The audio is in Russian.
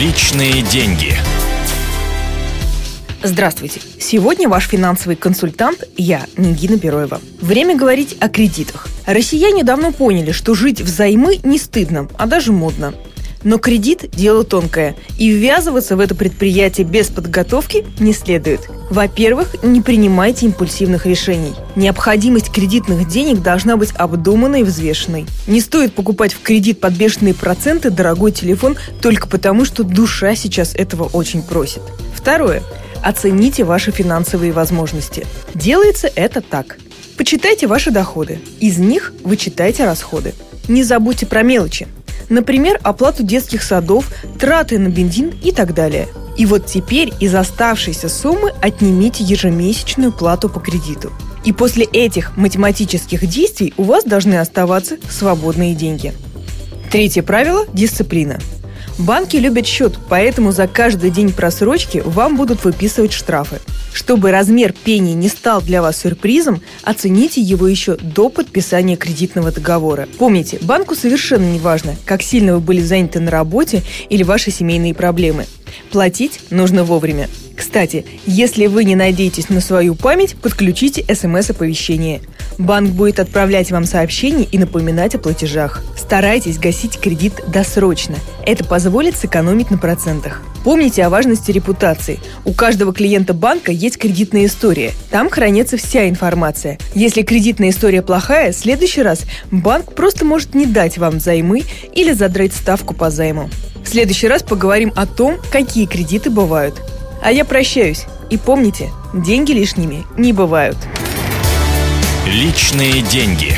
Личные деньги. Здравствуйте. Сегодня ваш финансовый консультант я, Нигина Бероева. Время говорить о кредитах. Россияне давно поняли, что жить взаймы не стыдно, а даже модно. Но кредит – дело тонкое, и ввязываться в это предприятие без подготовки не следует. Во-первых, не принимайте импульсивных решений. Необходимость кредитных денег должна быть обдуманной и взвешенной. Не стоит покупать в кредит под бешеные проценты дорогой телефон только потому, что душа сейчас этого очень просит. Второе. Оцените ваши финансовые возможности. Делается это так. Почитайте ваши доходы. Из них вычитайте расходы. Не забудьте про мелочи. Например, оплату детских садов, траты на бензин и так далее. И вот теперь из оставшейся суммы отнимите ежемесячную плату по кредиту. И после этих математических действий у вас должны оставаться свободные деньги. Третье правило – дисциплина. Банки любят счет, поэтому за каждый день просрочки вам будут выписывать штрафы. Чтобы размер пени не стал для вас сюрпризом, оцените его еще до подписания кредитного договора. Помните, банку совершенно не важно, как сильно вы были заняты на работе или ваши семейные проблемы. Платить нужно вовремя. Кстати, если вы не надеетесь на свою память, подключите смс-оповещение. Банк будет отправлять вам сообщения и напоминать о платежах. Старайтесь гасить кредит досрочно. Это позволит сэкономить на процентах. Помните о важности репутации. У каждого клиента банка есть кредитная история. Там хранится вся информация. Если кредитная история плохая, в следующий раз банк просто может не дать вам займы или задрать ставку по займу. В следующий раз поговорим о том, какие кредиты бывают. А я прощаюсь. И помните, деньги лишними не бывают. Личные деньги.